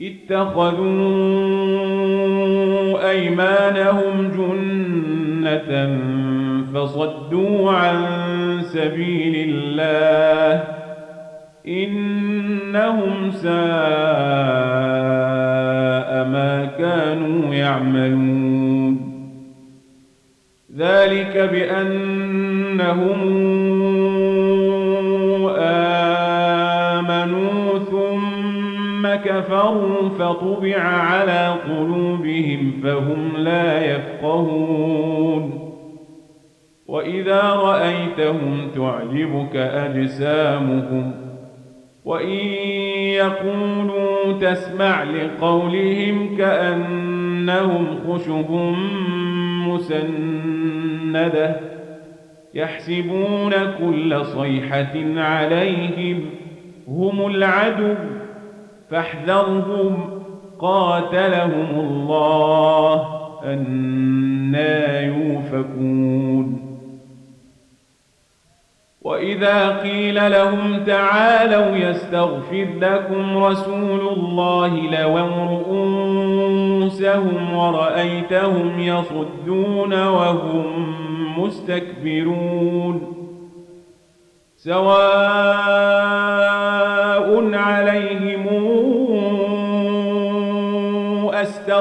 اتخذوا أيمانهم جنة فصدوا عن سبيل الله إنهم ساء ما كانوا يعملون. ذلك بأنهم كفروا فطبع على قلوبهم فهم لا يفقهون. وإذا رأيتهم تعجبك أجسامهم وإن يقولوا تسمع لقولهم كأنهم خشب مسندة يحسبون كل صيحة عليهم هم العدو. فاحذرهم قاتلهم الله أنا يوفكون. وإذا قيل لهم تعالوا يستغفر لكم رسول الله لووا رؤوسهم ورأيتهم يصدون وهم مستكبرون. سواء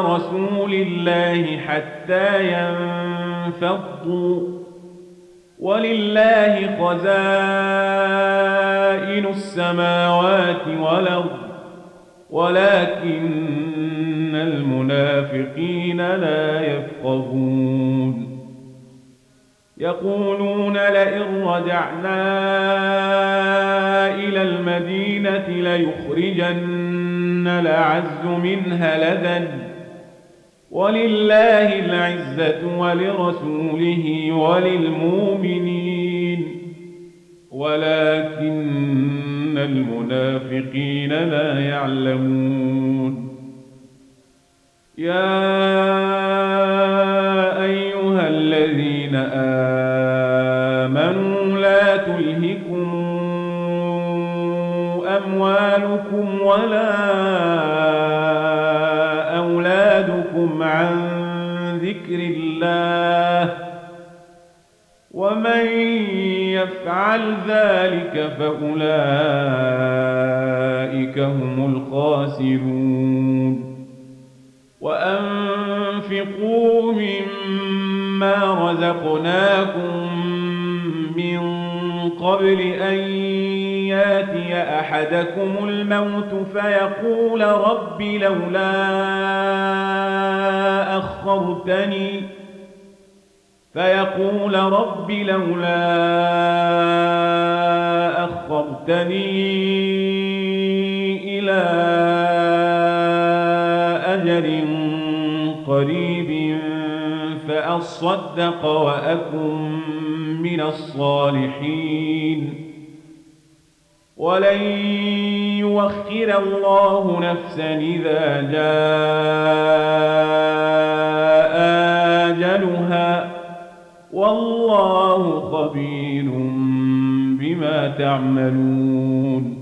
رسول الله حتى ينفضوا. ولله خزائن السماوات والأرض ولكن المنافقين لا يفقهون. يقولون لئن رجعنا إلى المدينة ليخرجن الأعز منها لذن ولله العزة ولرسوله وللمؤمنين. ولكن المنافقين لا يعلمون. يا أيها الذين آمنوا لا تلهكم أموالكم ولا ذكر الله ومن يفعل ذلك فأولئك هم الخاسرون وأنفقوا مما رزقناكم من قبل أن ياتي أحدكم الموت فيقول رب لولا أخرتني فيقول رب لولا أخرتني إلى أجل قريب فأصدق وأكن من الصالحين ولن يوخر الله نفسا إذا جاء آجلها. والله خبير بما تعملون.